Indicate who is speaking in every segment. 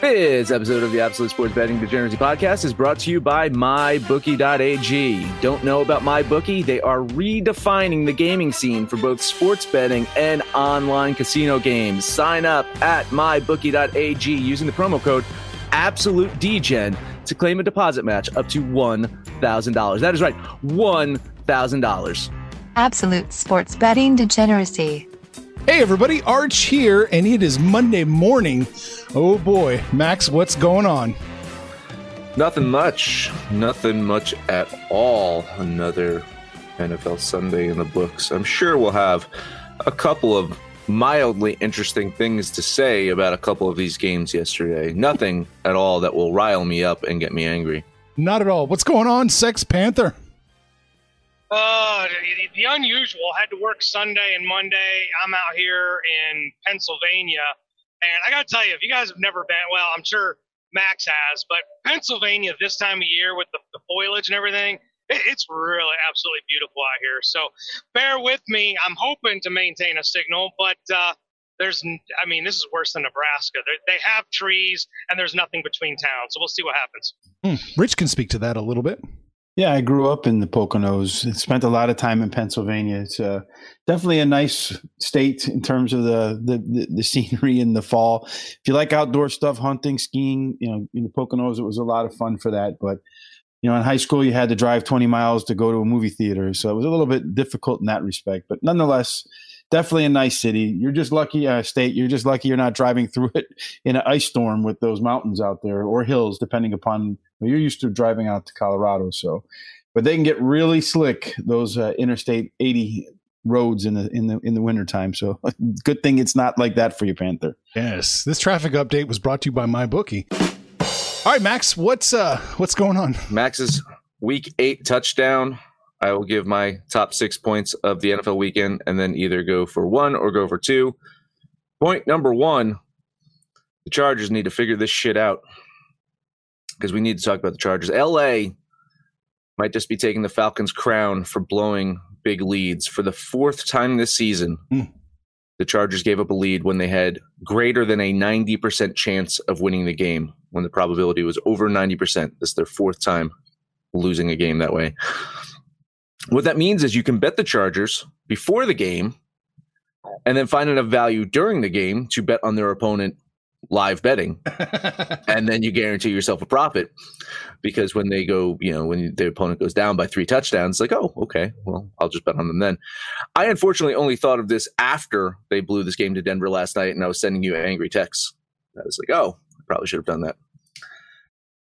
Speaker 1: This episode of the Absolute Sports Betting Degeneracy Podcast is brought to you by MyBookie.ag. Don't know about MyBookie? They are redefining the gaming scene for both sports betting and online casino games. Sign up at MyBookie.ag using the promo code AbsoluteDegen to claim a deposit match up to $1,000. That is right, $1,000.
Speaker 2: Absolute Sports Betting Degeneracy.
Speaker 3: Hey everybody, Arch here, and it is Monday morning. Oh boy, Max, what's going on?
Speaker 4: Nothing much. Nothing much at all. Another NFL Sunday in the books. I'm sure we'll have a couple of mildly interesting things to say about a couple of these games yesterday. Nothing at all that will rile me up and get me angry.
Speaker 3: Not at all. What's going on, Sex Panther?
Speaker 5: Uh, the, unusual had to work Sunday and Monday. I'm out here in Pennsylvania, and I gotta tell you, if you guys have never been, well, I'm sure Max has, but Pennsylvania this time of year with the, the foliage and everything, it, it's really absolutely beautiful out here. So bear with me. I'm hoping to maintain a signal, but uh, there's, I mean, this is worse than Nebraska. They, they have trees, and there's nothing between towns. So we'll see what happens.
Speaker 3: Hmm. Rich can speak to that a little bit.
Speaker 6: Yeah, I grew up in the Poconos. Spent a lot of time in Pennsylvania. It's uh, definitely a nice state in terms of the, the, the the scenery in the fall. If you like outdoor stuff, hunting, skiing, you know, in the Poconos, it was a lot of fun for that. But you know, in high school, you had to drive 20 miles to go to a movie theater, so it was a little bit difficult in that respect. But nonetheless, definitely a nice city. You're just lucky, uh, state. You're just lucky you're not driving through it in an ice storm with those mountains out there or hills, depending upon. Well, you're used to driving out to Colorado, so but they can get really slick those uh, Interstate 80 roads in the in the in the wintertime. So good thing it's not like that for you, Panther.
Speaker 3: Yes, this traffic update was brought to you by my bookie. All right, Max, what's uh what's going on?
Speaker 4: Max's week eight touchdown. I will give my top six points of the NFL weekend and then either go for one or go for two. Point number one the Chargers need to figure this shit out because we need to talk about the Chargers. LA might just be taking the Falcons' crown for blowing big leads for the fourth time this season.
Speaker 3: Mm.
Speaker 4: The Chargers gave up a lead when they had greater than a 90% chance of winning the game, when the probability was over 90%. This is their fourth time losing a game that way. What that means is you can bet the Chargers before the game and then find enough value during the game to bet on their opponent live betting. And then you guarantee yourself a profit because when they go you know when the opponent goes down by three touchdowns like oh okay well i'll just bet on them then. I unfortunately only thought of this after they blew this game to denver last night and i was sending you angry texts. I was like oh i probably should have done that.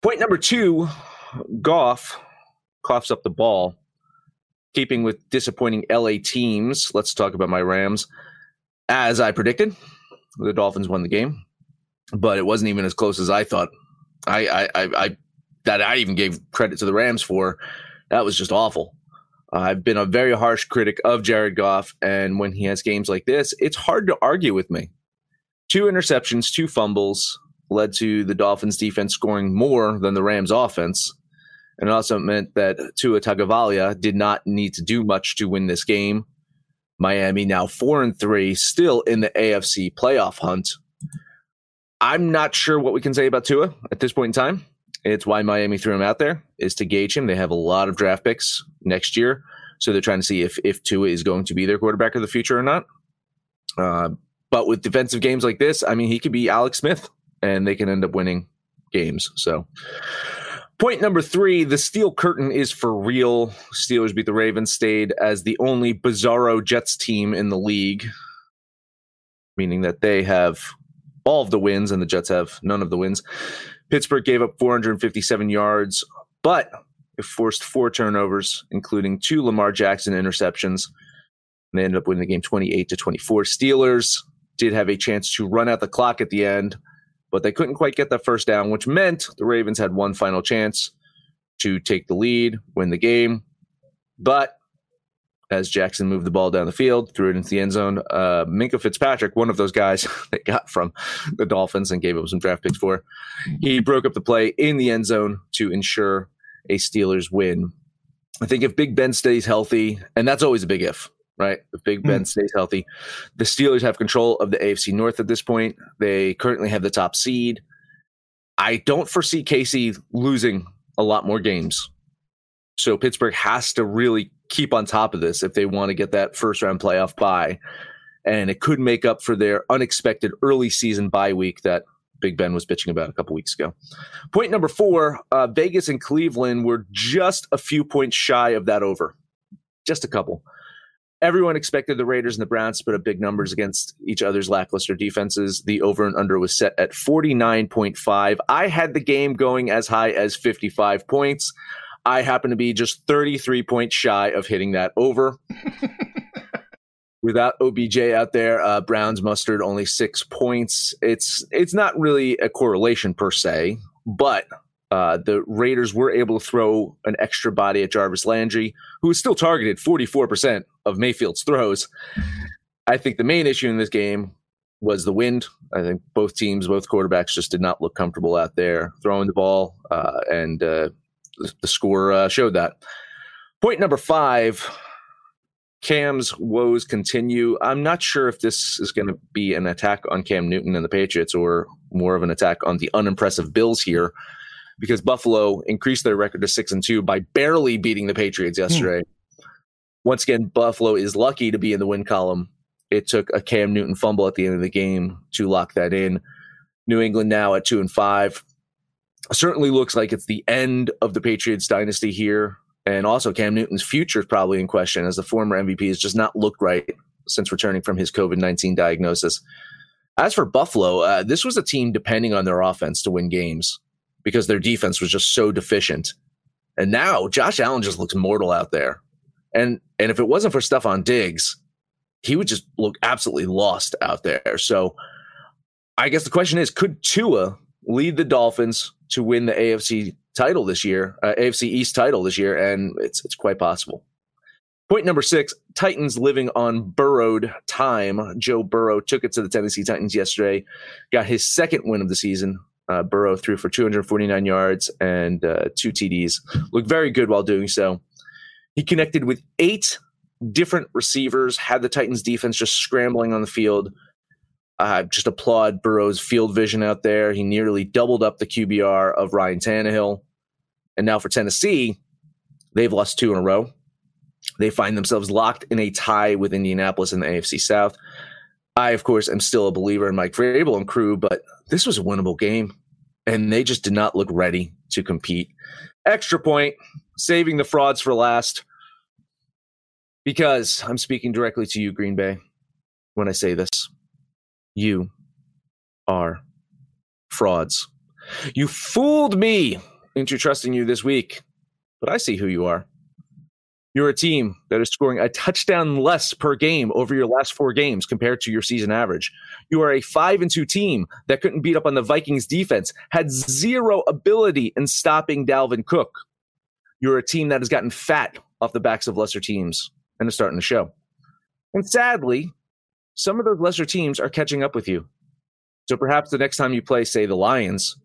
Speaker 4: Point number two goff coughs up the ball keeping with disappointing la teams. Let's talk about my rams. As i predicted the dolphins won the game but it wasn't even as close as I thought. I, I, I, I that I even gave credit to the Rams for. That was just awful. I've been a very harsh critic of Jared Goff, and when he has games like this, it's hard to argue with me. Two interceptions, two fumbles led to the Dolphins defense scoring more than the Rams offense. And it also meant that Tua Tagovailoa did not need to do much to win this game. Miami now four and three, still in the AFC playoff hunt. I'm not sure what we can say about Tua at this point in time. It's why Miami threw him out there is to gauge him. They have a lot of draft picks next year, so they're trying to see if if Tua is going to be their quarterback of the future or not. Uh, but with defensive games like this, I mean, he could be Alex Smith, and they can end up winning games. So, point number three: the steel curtain is for real. Steelers beat the Ravens, stayed as the only bizarro Jets team in the league, meaning that they have all of the wins, and the Jets have none of the wins. Pittsburgh gave up 457 yards, but it forced four turnovers, including two Lamar Jackson interceptions. And they ended up winning the game 28 to 24. Steelers did have a chance to run out the clock at the end, but they couldn't quite get that first down, which meant the Ravens had one final chance to take the lead, win the game. But as Jackson moved the ball down the field, threw it into the end zone. Uh, Minkah Fitzpatrick, one of those guys that got from the Dolphins and gave up some draft picks for, he broke up the play in the end zone to ensure a Steelers win. I think if Big Ben stays healthy, and that's always a big if, right? If Big Ben mm. stays healthy, the Steelers have control of the AFC North at this point. They currently have the top seed. I don't foresee KC losing a lot more games. So Pittsburgh has to really keep on top of this if they want to get that first round playoff bye. And it could make up for their unexpected early season bye week that Big Ben was bitching about a couple weeks ago. Point number four uh, Vegas and Cleveland were just a few points shy of that over, just a couple. Everyone expected the Raiders and the Browns to put up big numbers against each other's lackluster defenses. The over and under was set at 49.5. I had the game going as high as 55 points. I happen to be just 33 points shy of hitting that over. Without OBJ out there, uh, Browns mustered only six points. It's it's not really a correlation per se, but uh, the Raiders were able to throw an extra body at Jarvis Landry, who was still targeted 44% of Mayfield's throws. I think the main issue in this game was the wind. I think both teams, both quarterbacks, just did not look comfortable out there throwing the ball, uh, and uh, the score uh, showed that. Point number five Cam's woes continue. I'm not sure if this is going to be an attack on Cam Newton and the Patriots or more of an attack on the unimpressive Bills here because Buffalo increased their record to six and two by barely beating the Patriots hmm. yesterday. Hmm. Once again, Buffalo is lucky to be in the win column. It took a Cam Newton fumble at the end of the game to lock that in. New England now at two and five certainly looks like it's the end of the Patriots dynasty here. And also, Cam Newton's future is probably in question as the former MVP has just not looked right since returning from his COVID 19 diagnosis. As for Buffalo, uh, this was a team depending on their offense to win games because their defense was just so deficient. And now Josh Allen just looks mortal out there. And and if it wasn't for Stefon Diggs, he would just look absolutely lost out there. So I guess the question is could Tua lead the Dolphins to win the AFC title this year, uh, AFC East title this year, and it's it's quite possible. Point number six: Titans living on burrowed time. Joe Burrow took it to the Tennessee Titans yesterday, got his second win of the season. Uh, Burrow threw for 249 yards and uh, two TDs. Looked very good while doing so. He connected with eight different receivers, had the Titans defense just scrambling on the field. I just applaud Burrow's field vision out there. He nearly doubled up the QBR of Ryan Tannehill. And now for Tennessee, they've lost two in a row. They find themselves locked in a tie with Indianapolis in the AFC South. I, of course, am still a believer in Mike Vrabel and crew, but this was a winnable game, and they just did not look ready to compete. Extra point, saving the frauds for last, because I'm speaking directly to you, Green Bay, when I say this. You are frauds. You fooled me into trusting you this week, but I see who you are. You're a team that is scoring a touchdown less per game over your last four games compared to your season average. You are a five and two team that couldn't beat up on the Vikings defense, had zero ability in stopping Dalvin Cook. You're a team that has gotten fat off the backs of lesser teams and is starting to show. And sadly, some of those lesser teams are catching up with you. So perhaps the next time you play, say, the Lions,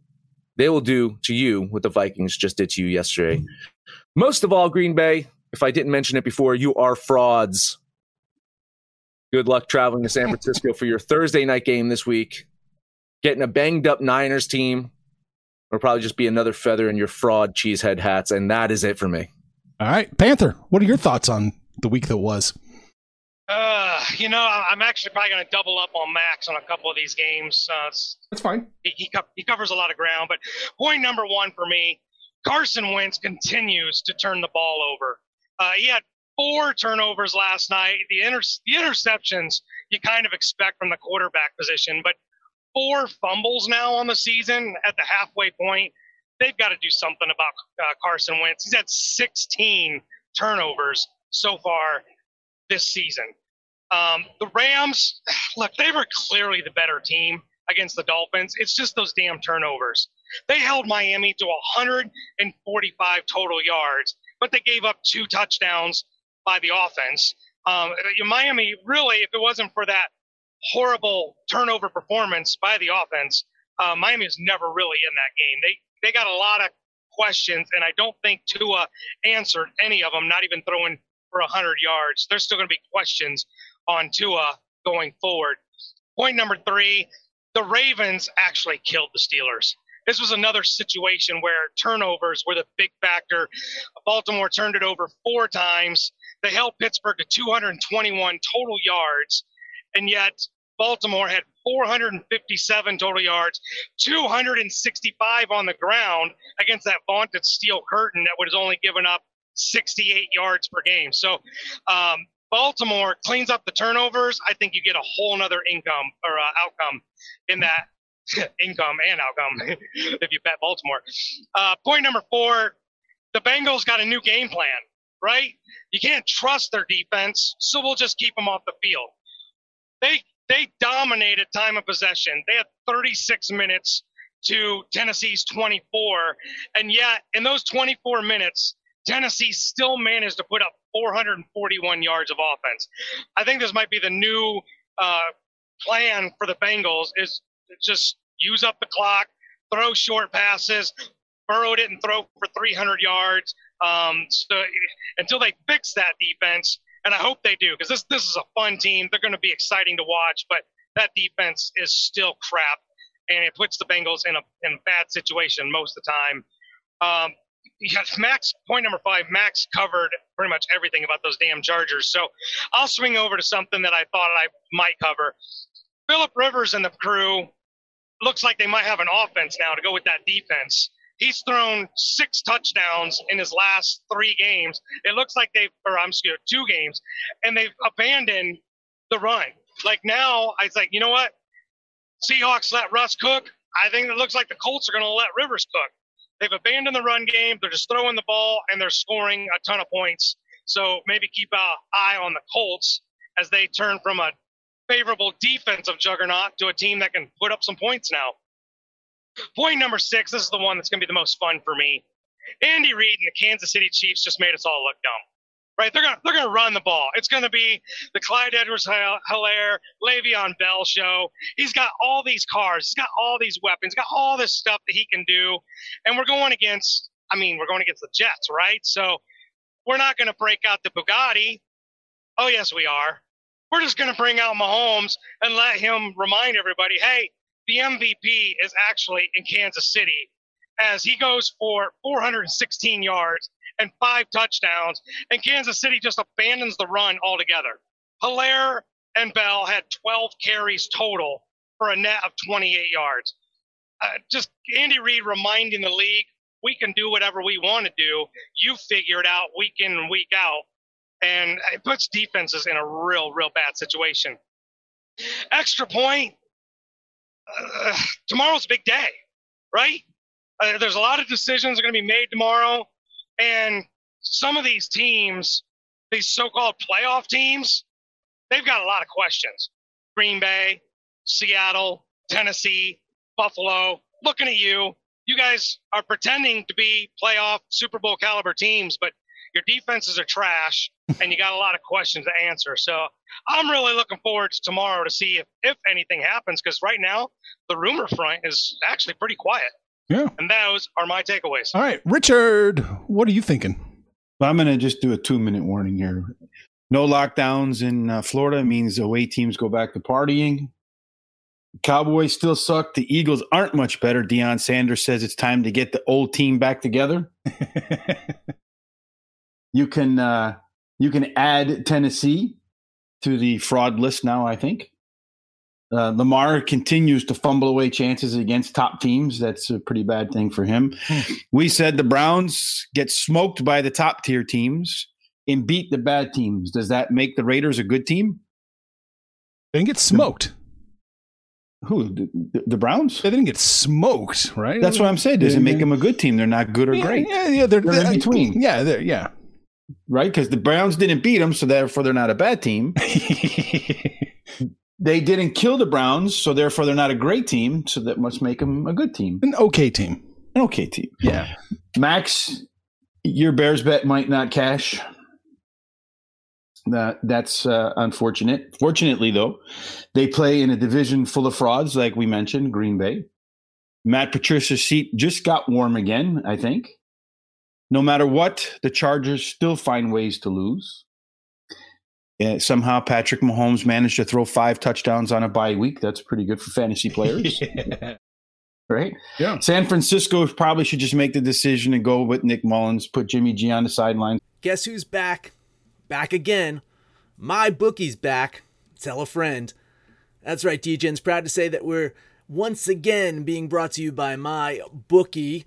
Speaker 4: they will do to you what the Vikings just did to you yesterday. Most of all, Green Bay, if I didn't mention it before, you are frauds. Good luck traveling to San Francisco for your Thursday night game this week. Getting a banged up Niners team will probably just be another feather in your fraud cheesehead hats. And that is it for me.
Speaker 3: All right. Panther, what are your thoughts on the week that was?
Speaker 5: Uh, you know, I'm actually probably going to double up on Max on a couple of these games. Uh,
Speaker 3: That's fine.
Speaker 5: He, he, co- he covers a lot of ground. But point number one for me Carson Wentz continues to turn the ball over. Uh, he had four turnovers last night. The, inter- the interceptions you kind of expect from the quarterback position, but four fumbles now on the season at the halfway point. They've got to do something about uh, Carson Wentz. He's had 16 turnovers so far this season. Um, the Rams, look, they were clearly the better team. against the Dolphins. It's just those damn turnovers. They held Miami to 145 total yards, but they gave up two touchdowns by the offense. Um, Miami really, if it wasn't for that horrible turnover performance by the offense, uh, Miami was never really in that game. They they got a lot of questions, and I don't think Tua answered any of them. Not even throwing for 100 yards. There's still going to be questions on Tua going forward. Point number three: the Ravens actually killed the Steelers. This was another situation where turnovers were the big factor. Baltimore turned it over four times. They held Pittsburgh to 221 total yards, and yet Baltimore had 457 total yards, 265 on the ground against that vaunted steel curtain that was only given up 68 yards per game. So um, Baltimore cleans up the turnovers. I think you get a whole nother income or uh, outcome in that income and outcome if you bet Baltimore. Uh, point number four the Bengals got a new game plan, right? You can't trust their defense, so we'll just keep them off the field. They they dominated time of possession. They had 36 minutes to Tennessee's 24, and yet in those 24 minutes, Tennessee still managed to put up 441 yards of offense. I think this might be the new uh, plan for the Bengals is just use up the clock, throw short passes. Burrow didn't throw for 300 yards. Um, so until they fix that defense, and I hope they do because this this is a fun team. They're going to be exciting to watch, but that defense is still crap, and it puts the Bengals in a in a bad situation most of the time. Um, Max point number five. Max covered pretty much everything about those damn Chargers. So I'll swing over to something that I thought I might cover. Philip Rivers and the crew looks like they might have an offense now to go with that defense. He's thrown six touchdowns in his last three games. It looks like they've, or I'm scared, two games, and they've abandoned the run. Like now, I was like, you know what? Seahawks let Russ cook. I think it looks like the Colts are going to let Rivers cook. They've abandoned the run game. They're just throwing the ball and they're scoring a ton of points. So maybe keep an eye on the Colts as they turn from a favorable defensive juggernaut to a team that can put up some points now. Point number six. This is the one that's going to be the most fun for me. Andy Reid and the Kansas City Chiefs just made us all look dumb. Right? They're gonna they're gonna run the ball. It's gonna be the Clyde Edwards-Helaire, Le'Veon Bell show. He's got all these cars. He's got all these weapons. He's got all this stuff that he can do. And we're going against. I mean, we're going against the Jets, right? So we're not to break out the Bugatti. Oh yes, we are. We're just to bring out Mahomes and let him remind everybody, hey, the MVP is actually in Kansas City as he goes for 416 yards and five touchdowns, and Kansas City just abandons the run altogether. Helaire and Bell had 12 carries total for a net of 28 yards. Uh, just Andy Reid reminding the league, we can do whatever we want to do. You figure it out week in and week out. And it puts defenses in a real, real bad situation. Extra point, uh, tomorrow's a big day, right? Uh, there's a lot of decisions are going to be made tomorrow, and some of these teams, these so-called playoff teams, they've got a lot of questions. Green Bay, Seattle, Tennessee, Buffalo, looking at you. You guys are pretending to be playoff Super Bowl caliber teams, but your defenses are trash, and you got a lot of questions to answer. So I'm really looking forward to tomorrow to see if, if anything happens, because right now the rumor front is actually pretty quiet.
Speaker 3: Yeah.
Speaker 5: And those are my takeaways.
Speaker 3: All right, Richard, what are you thinking?
Speaker 6: Well, I'm going to just do a two minute warning here. No lockdowns in uh, Florida means away teams go back to partying. Cowboys still suck. The Eagles aren't much better. Deion Sanders says it's time to get the old team back together. you can uh, you can add Tennessee to the fraud list now. I think uh, Lamar continues to fumble away chances against top teams. That's a pretty bad thing for him. we said the Browns get smoked by the top tier teams and beat the bad teams. Does that make the Raiders a good team?
Speaker 3: They didn't get smoked.
Speaker 6: Who the, the Browns?
Speaker 3: They didn't get smoked, right?
Speaker 6: That's what I'm saying. Does it make them a good team? They're not good or
Speaker 3: yeah,
Speaker 6: great.
Speaker 3: Yeah, yeah, they're,
Speaker 6: They're in between.
Speaker 3: Yeah, they're, yeah.
Speaker 6: right? Because the Browns didn't beat them, so therefore they're not a bad team. they didn't kill the Browns, so therefore they're not a great team. So that must make them a good team,
Speaker 3: an okay team,
Speaker 6: an okay team. Yeah, Max, your Bears bet might not cash. That that's uh, unfortunate. Fortunately, though, they play in a division full of frauds, like we mentioned, Green Bay. Matt Patricia's seat just got warm again. I think. No matter what, the Chargers still find ways to lose. Yeah, somehow Patrick Mahomes managed to throw five touchdowns on a bye week. That's pretty good for fantasy players. yeah. Right?
Speaker 3: Yeah.
Speaker 6: San Francisco probably should just make the decision and go with Nick Mullens, put Jimmy G on the sideline.
Speaker 7: Guess who's back? Back again. My bookie's back. Tell a friend. That's right, DJ's proud to say that we're once again being brought to you by my bookie.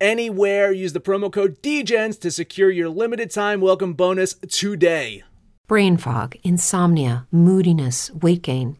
Speaker 7: anywhere. Use the promo code DGENS to secure your limited time welcome bonus today.
Speaker 8: Brain fog, insomnia, moodiness, weight gain.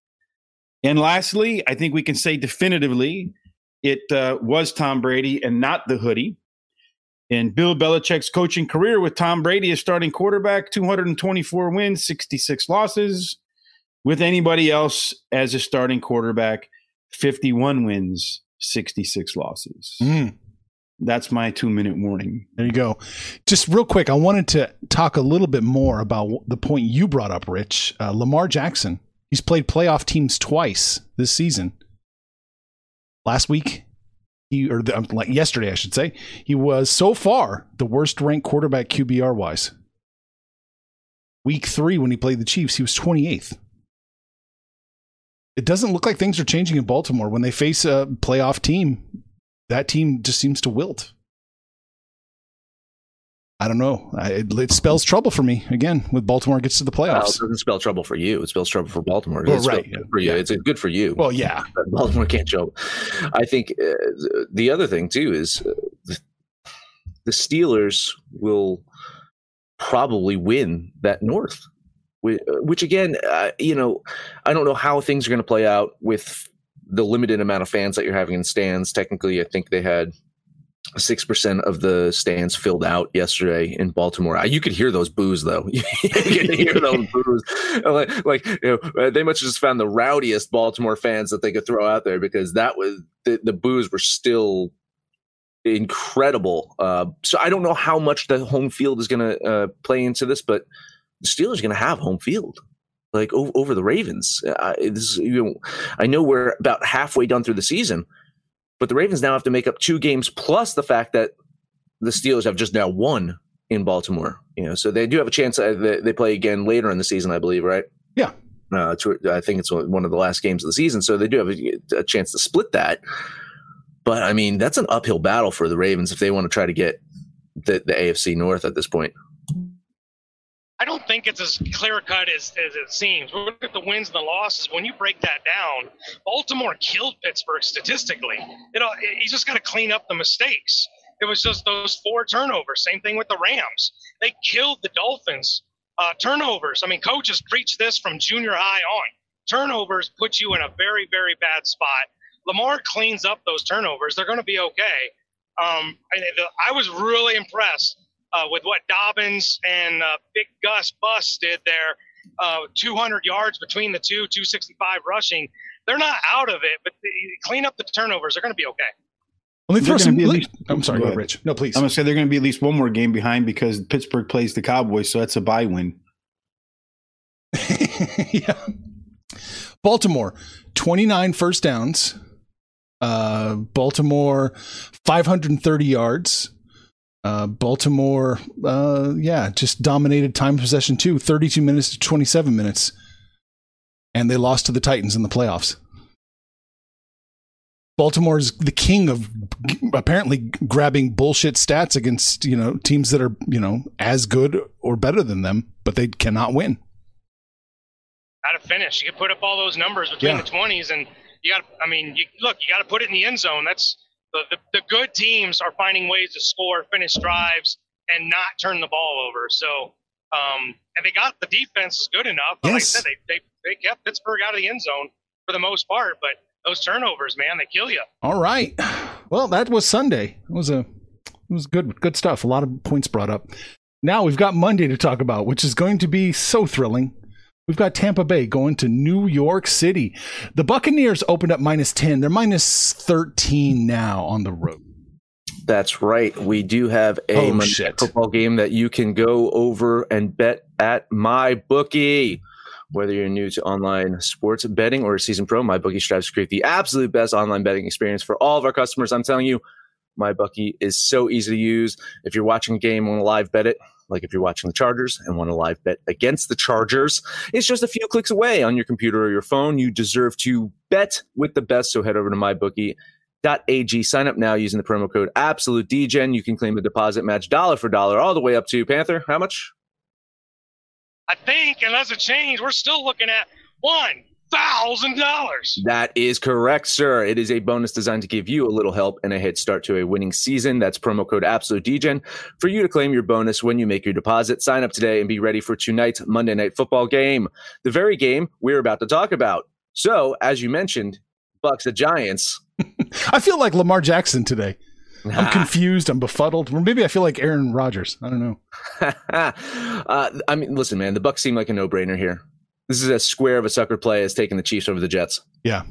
Speaker 6: And lastly, I think we can say definitively it uh, was Tom Brady and not the hoodie. In Bill Belichick's coaching career with Tom Brady as starting quarterback, 224 wins, 66 losses. With anybody else as a starting quarterback, 51 wins, 66 losses.
Speaker 3: Mm.
Speaker 6: That's my two minute warning.
Speaker 3: There you go. Just real quick, I wanted to talk a little bit more about the point you brought up, Rich. Uh, Lamar Jackson, he's played playoff teams twice this season. Last week, he or the, um, like yesterday, I should say, he was so far the worst ranked quarterback QBR wise. Week three, when he played the Chiefs, he was 28th it doesn't look like things are changing in Baltimore. When they face a playoff team, that team just seems to wilt. I don't know. I, it, it, spells trouble for me again with Baltimore gets to the playoffs. Well,
Speaker 4: it doesn't spell trouble for you. It spells trouble for Baltimore.
Speaker 3: Well, right.
Speaker 4: For you. Yeah. It's good for you.
Speaker 3: Well, yeah.
Speaker 4: Baltimore can't show. I think uh, the other thing too is uh, the, the Steelers will probably win that North which again, uh, you know, I don't know how things are going to play out with the limited amount of fans that you're having in stands. Technically, I think they had six percent of the stands filled out yesterday in Baltimore. You could hear those boos though. you could hear those boos. Like, like you know, they must have just found the rowdiest Baltimore fans that they could throw out there because that was the, the boos were still incredible. Uh, so I don't know how much the home field is going to uh, play into this, but the Steelers are going to have home field like over, the Ravens. Uh, this, you know, I know we're about halfway done through the season, but the Ravens now have to make up two games plus the fact that the Steelers have just now won in Baltimore. You know, so they do have a chance. Uh, they, they play again later in the season, I believe, right?
Speaker 3: Yeah.
Speaker 4: Uh, I think it's one of the last games of the season, so they do have a, a chance to split that. But I mean, that's an uphill battle for the Ravens if they want to try to get the, the AFC North at this point.
Speaker 5: I don't think it's as clear cut as, as it seems. We Look at the wins and the losses. When you break that down, Baltimore killed Pittsburgh statistically. You know, just got to clean up the mistakes. It was just those four turnovers. Same thing with the Rams. They killed the Dolphins. Uh, turnovers. I mean, coaches preach this from junior high on. Turnovers put you in a very, very bad spot. Lamar cleans up those turnovers, they're going to be okay. Um, I, I was really impressed uh, with what Dobbins and uh, Big Gus Bus did there. Uh, 200 yards between the two, 265 rushing. They're not out of it, but clean up the turnovers. They're going to be okay.
Speaker 3: Let me throw some. Least, I'm sorry, go ahead, Rich. No, please.
Speaker 6: I'm going to say they're going to be at least one more game behind because Pittsburgh plays the Cowboys, so that's a bye win.
Speaker 3: yeah. Baltimore, 29 first downs. Uh, Baltimore, 530 yards. Uh, Baltimore, uh, yeah, just dominated time possession too, 32 minutes to 27 minutes. And they lost to the Titans in the playoffs. Baltimore's the king of apparently grabbing bullshit stats against, you know, teams that are, you know, as good or better than them, but they cannot win.
Speaker 5: How to finish. You can put up all those numbers between yeah. the 20s and you got I mean, you, look, you got to put it in the end zone. That's the, the, the good teams are finding ways to score, finish drives, and not turn the ball over. So, um, and they got the defense is good enough. Yes. Like I said, they, they, they kept Pittsburgh out of the end zone for the most part, but those turnovers, man, they kill you.
Speaker 3: All right. Well, that was Sunday. It was a it was good good stuff. A lot of points brought up. Now we've got Monday to talk about, which is going to be so thrilling. We've got Tampa Bay going to New York City. The Buccaneers opened up minus 10. They're minus 13 now on the road.
Speaker 4: That's right. We do have a oh, football game that you can go over and bet at my bookie. Whether you're new to online sports betting or a season pro, my bookie strives to create the absolute best online betting experience for all of our customers. I'm telling you, my bookie is so easy to use. If you're watching a game, to live bet it, like if you're watching the Chargers and want to live bet against the Chargers, it's just a few clicks away on your computer or your phone. You deserve to bet with the best. So head over to mybookie.ag. Sign up now using the promo code Absolute DGen. You can claim a deposit match dollar for dollar all the way up to Panther. How much?
Speaker 5: I think, unless it changed, we're still looking at one thousand dollars.
Speaker 4: That is correct, sir. It is a bonus designed to give you a little help and a head start to a winning season. That's promo code Absolute DGen for you to claim your bonus when you make your deposit. Sign up today and be ready for tonight's Monday Night Football game, the very game we're about to talk about. So, as you mentioned, Bucks the Giants.
Speaker 3: I feel like Lamar Jackson today. I'm confused. I'm befuddled. Or maybe I feel like Aaron Rodgers. I don't know.
Speaker 4: uh, I mean, listen, man. The Bucks seem like a no-brainer here. This is as square of a sucker play as taking the Chiefs over the Jets.
Speaker 3: Yeah.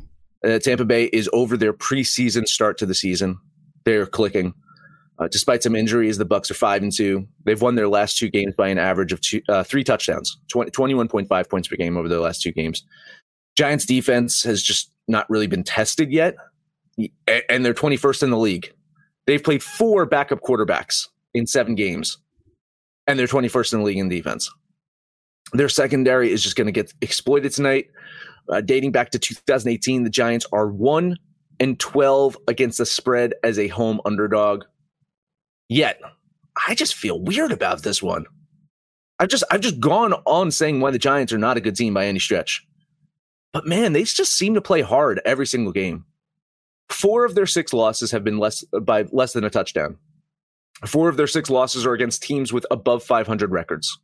Speaker 4: Uh, Tampa Bay is over their preseason start to the season. They're clicking. Uh, despite some injuries, the Bucks are five and two. They've won their last two games by an average of two, uh, three touchdowns, 20, 21.5 points per game over their last two games. Giants defense has just not really been tested yet, and they're 21st in the league. They've played four backup quarterbacks in seven games, and they're 21st in the league in defense. Their secondary is just going to get exploited tonight. Uh, dating back to 2018, the Giants are 1 and 12 against the spread as a home underdog. Yet, I just feel weird about this one. I've just I've just gone on saying why the Giants are not a good team by any stretch. But man, they just seem to play hard every single game. Four of their six losses have been less by less than a touchdown. Four of their six losses are against teams with above 500 records.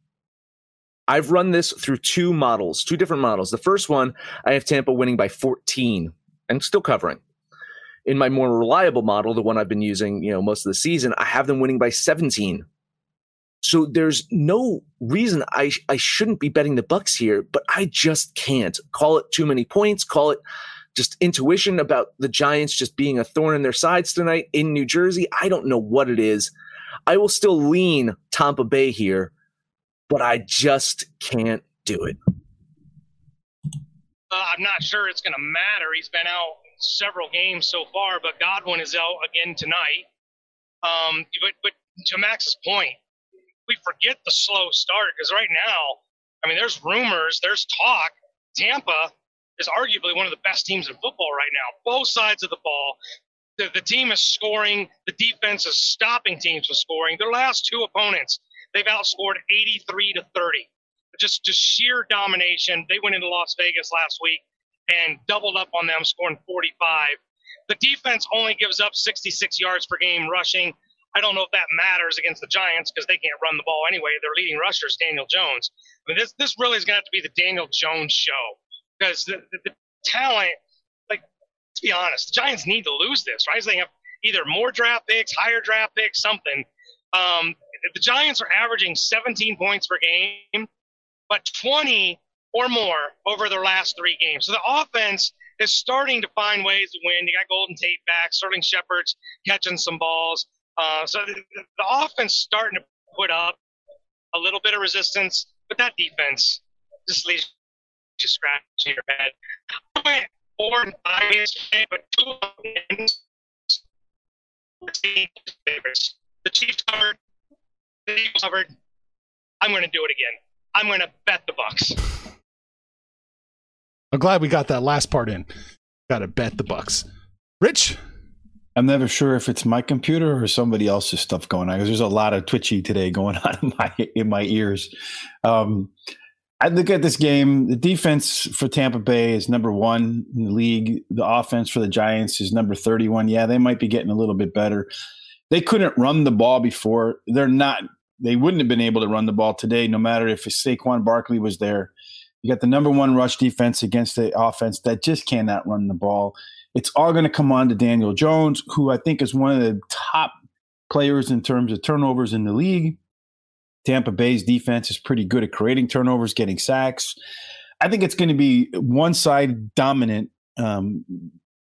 Speaker 4: I've run this through two models, two different models. The first one, I have Tampa winning by 14 and still covering. In my more reliable model, the one I've been using, you know, most of the season, I have them winning by 17. So there's no reason I I shouldn't be betting the Bucks here, but I just can't. Call it too many points, call it just intuition about the Giants just being a thorn in their sides tonight in New Jersey. I don't know what it is. I will still lean Tampa Bay here but I just can't do it.
Speaker 5: Uh, I'm not sure it's going to matter. He's been out several games so far, but Godwin is out again tonight. Um, but but to Max's point, we forget the slow start because right now, I mean, there's rumors, there's talk. Tampa is arguably one of the best teams in football right now. Both sides of the ball. The, the team is scoring. The defense is stopping teams from scoring. Their last two opponents They've outscored 83 to 30. Just just sheer domination. They went into Las Vegas last week and doubled up on them, scoring 45. The defense only gives up 66 yards per game rushing. I don't know if that matters against the Giants because they can't run the ball anyway. Their leading rusher is Daniel Jones. I mean, this this really is going to have to be the Daniel Jones show because the, the, the talent, like to be honest, the Giants need to lose this, right? So they have either more draft picks, higher draft picks, something. Um, the Giants are averaging 17 points per game, but 20 or more over their last three games. So the offense is starting to find ways to win. You got Golden Tate back, Sterling Shepard's catching some balls. Uh, so the, the offense starting to put up a little bit of resistance, but that defense just leaves you scratching your head. I went four and five yesterday, but two wins. The Chiefs covered. The Eagles covered. I'm going to do it again. I'm going to bet the Bucks.
Speaker 3: I'm glad we got that last part in. Got to bet the Bucks. Rich,
Speaker 6: I'm never sure if it's my computer or somebody else's stuff going on because there's a lot of twitchy today going on in my in my ears. Um, I look at this game. The defense for Tampa Bay is number one in the league. The offense for the Giants is number 31. Yeah, they might be getting a little bit better. They couldn't run the ball before. They're not. They wouldn't have been able to run the ball today, no matter if Saquon Barkley was there. You got the number one rush defense against the offense that just cannot run the ball. It's all going to come on to Daniel Jones, who I think is one of the top players in terms of turnovers in the league. Tampa Bay's defense is pretty good at creating turnovers, getting sacks. I think it's going to be one side dominant um,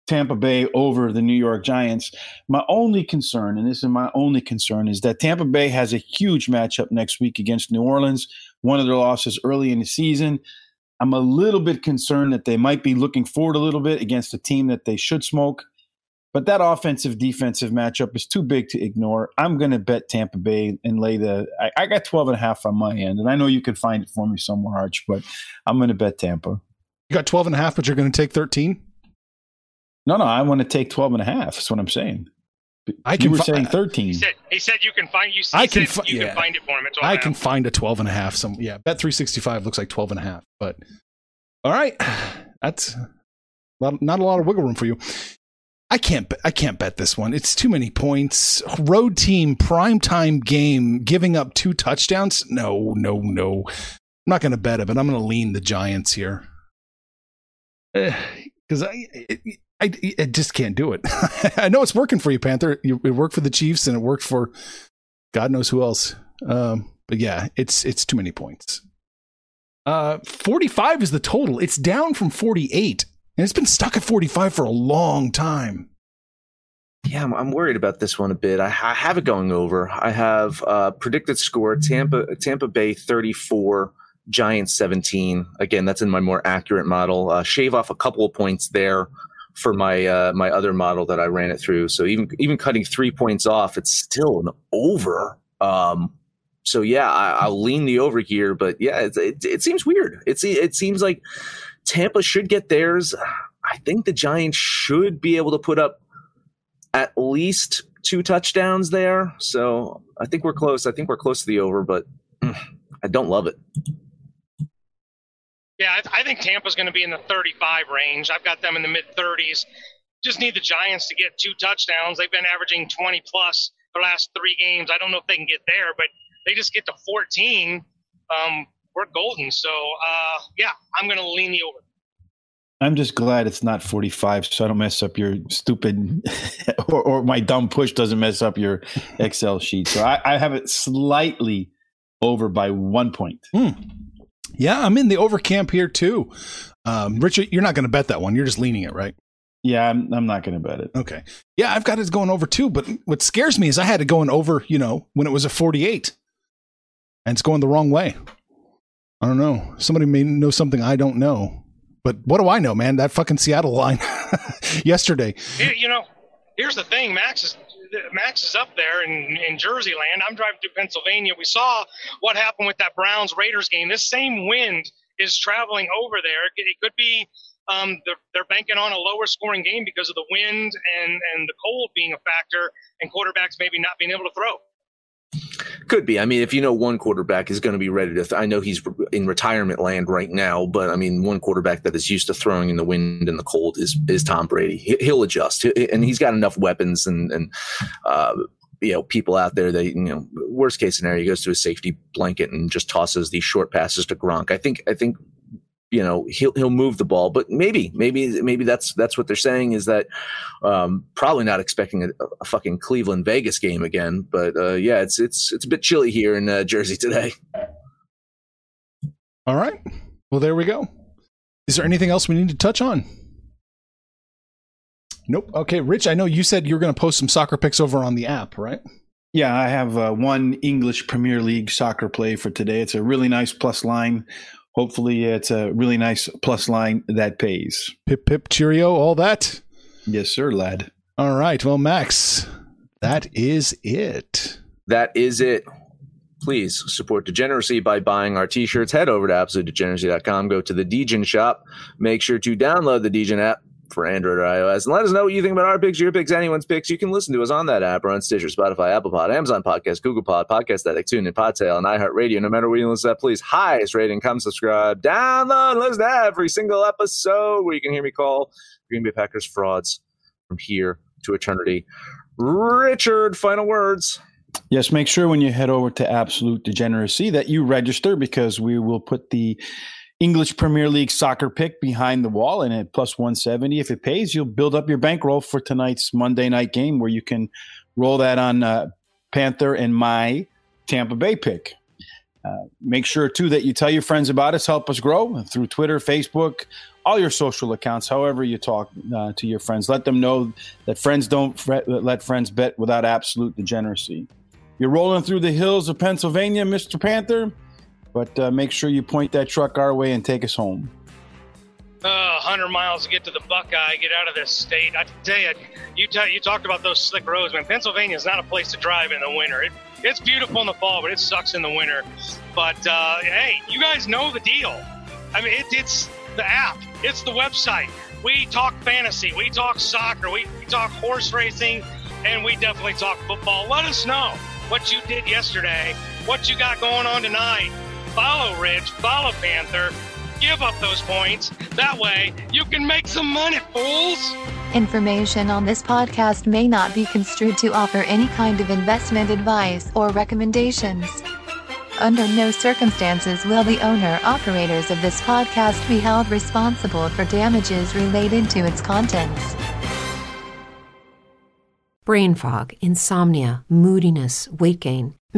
Speaker 6: Tampa Bay over the New York Giants. My only concern, and this is my only concern, is that Tampa Bay has a huge matchup next week against New Orleans, one of their losses early in the season. I'm a little bit concerned that they might be looking forward a little bit against a team that they should smoke. But that offensive defensive matchup is too big to ignore. I'm going to bet Tampa Bay and lay the. I, I, got 12 and a half on my end, and I know you can find it for me somewhere, Arch, but I'm going to bet Tampa.
Speaker 3: You got 12 and a half, but you're going to take 13?
Speaker 6: No, no, I want to take 12 and a half. That's what I'm saying.
Speaker 3: I can
Speaker 6: you were
Speaker 3: fi-
Speaker 6: saying 13.
Speaker 5: He said, he said you can find you.
Speaker 3: I
Speaker 5: I
Speaker 3: can
Speaker 5: can,
Speaker 3: fi-
Speaker 5: you
Speaker 3: yeah.
Speaker 5: can find it for him. It's
Speaker 3: I can find a 12 and a half. Some, yeah, bet 365 looks like 12 and a half. But all right, that's not, not a lot of wiggle room for you. I can't. I can't bet this one. It's too many points. Road team primetime game giving up two touchdowns. No, no, no. I'm not going to bet it, but I'm going to lean the Giants here eh, because I, it, I, I just can't do it. I know it's working for you, Panther. You, it worked for the Chiefs, and it worked for God knows who else. Um, but yeah, it's it's too many points. Uh, 45 is the total. It's down from 48, and it's been stuck at 45 for a long time.
Speaker 4: Yeah, I'm, I'm worried about this one a bit. I, I have it going over. I have uh, predicted score Tampa Tampa Bay 34, Giants 17. Again, that's in my more accurate model. Uh, shave off a couple of points there for my uh, my other model that I ran it through. So even even cutting three points off, it's still an over. Um, so yeah, I, I'll lean the over here. But yeah, it, it, it seems weird. It's it seems like Tampa should get theirs. I think the Giants should be able to put up at least two touchdowns there. So I think we're close. I think we're close to the over, but mm, I don't love it.
Speaker 5: Yeah, I, I think Tampa's going to be in the 35 range. I've got them in the mid 30s. Just need the Giants to get two touchdowns. They've been averaging 20 plus the last three games. I don't know if they can get there, but they just get to 14. Um, we're golden. So uh, yeah, I'm going to lean the over.
Speaker 6: I'm just glad it's not 45, so I don't mess up your stupid or, or my dumb push doesn't mess up your Excel sheet. So I, I have it slightly over by one point.
Speaker 3: Hmm. Yeah, I'm in the over camp here too. Um, Richard, you're not going to bet that one. You're just leaning it, right?
Speaker 6: Yeah, I'm, I'm not going to bet it.
Speaker 3: Okay. Yeah, I've got it going over too. But what scares me is I had it going over, you know, when it was a 48 and it's going the wrong way. I don't know. Somebody may know something I don't know. But what do I know, man? That fucking Seattle line yesterday.
Speaker 5: Here- You know, here's the thing. Max is Max is up there in, in Jersey land. I'm driving through Pennsylvania. We saw what happened with that Browns Raiders game. This same wind is traveling over there. It, it could be um, they're, they're banking on a lower scoring game because of the wind and, and the cold being a factor and quarterbacks maybe not being able to throw.
Speaker 4: Could be. I mean, if you know one quarterback is going to be ready to, th- I know he's in retirement land right now, but I mean, one quarterback that is used to throwing in the wind and the cold is is Tom Brady. He, he'll adjust, and he's got enough weapons and and uh, you know people out there that you know. Worst case scenario, he goes to a safety blanket and just tosses these short passes to Gronk. I think I think you know he'll he'll move the ball, but maybe maybe maybe that's that's what they're saying is that um, probably not expecting a, a, fucking Cleveland Vegas game again. But uh, yeah, it's it's it's a bit chilly here in uh, Jersey today.
Speaker 3: All right, well there we go. Is there anything else we need to touch on? Nope. Okay, Rich, I know you said you were going to post some soccer picks over on the app, right?
Speaker 6: Yeah, I have uh, one English Premier League soccer play for today. It's a really nice plus line hopefully it's a really nice plus line that pays.
Speaker 3: Pip pip cheerio, all that.
Speaker 6: Yes, sir, lad.
Speaker 3: All right. Well, Max, that is it.
Speaker 4: That is it. Please support Degeneracy by buying our t-shirts. Head over to absolutedegeneracy.com. Go to the Degen shop. Make sure to download the Degen app for Android or iOS. And let us know what you think about our picks, your picks, anyone's picks. You can listen to us on that app or on Stitcher, Spotify, Apple Pod, Amazon Podcast, Google Pod, Podcast Addict, TuneIn, Podtail, and iHeartRadio. No matter where you listen to that, please highest rating, come subscribe, download, listen to every single episode where you can hear me call Green Bay Packers frauds from here to eternity. Richard, final words.
Speaker 6: Yes, make sure when you head over to Absolute Degeneracy that you register because we will put the English Premier League soccer pick behind the wall and at plus 170. If it pays, you'll build up your bankroll for tonight's Monday night game where you can roll that on uh, Panther and my Tampa Bay pick. Uh, make sure too that you tell your friends about us. Help us grow through Twitter, Facebook, all your social accounts. However you talk uh, to your friends, let them know that friends don't fret, let friends bet without absolute degeneracy. You're rolling through the hills of Pennsylvania, Mr. Panther. But uh, make sure you point that truck our way and take us home.
Speaker 5: Uh, 100 miles to get to the Buckeye, get out of this state. I tell you, you, t- you talked about those slick roads, man. Pennsylvania is not a place to drive in the winter. It, it's beautiful in the fall, but it sucks in the winter. But uh, hey, you guys know the deal. I mean, it, it's the app, it's the website. We talk fantasy, we talk soccer, we, we talk horse racing, and we definitely talk football. Let us know what you did yesterday, what you got going on tonight follow Rich, follow Panther, give up those points. That way, you can make some money, fools.
Speaker 2: Information on this podcast may not be construed to offer any kind of investment advice or recommendations. Under no circumstances will the owner operators of this podcast be held responsible for damages related to its contents.
Speaker 8: Brain fog, insomnia, moodiness, weight gain.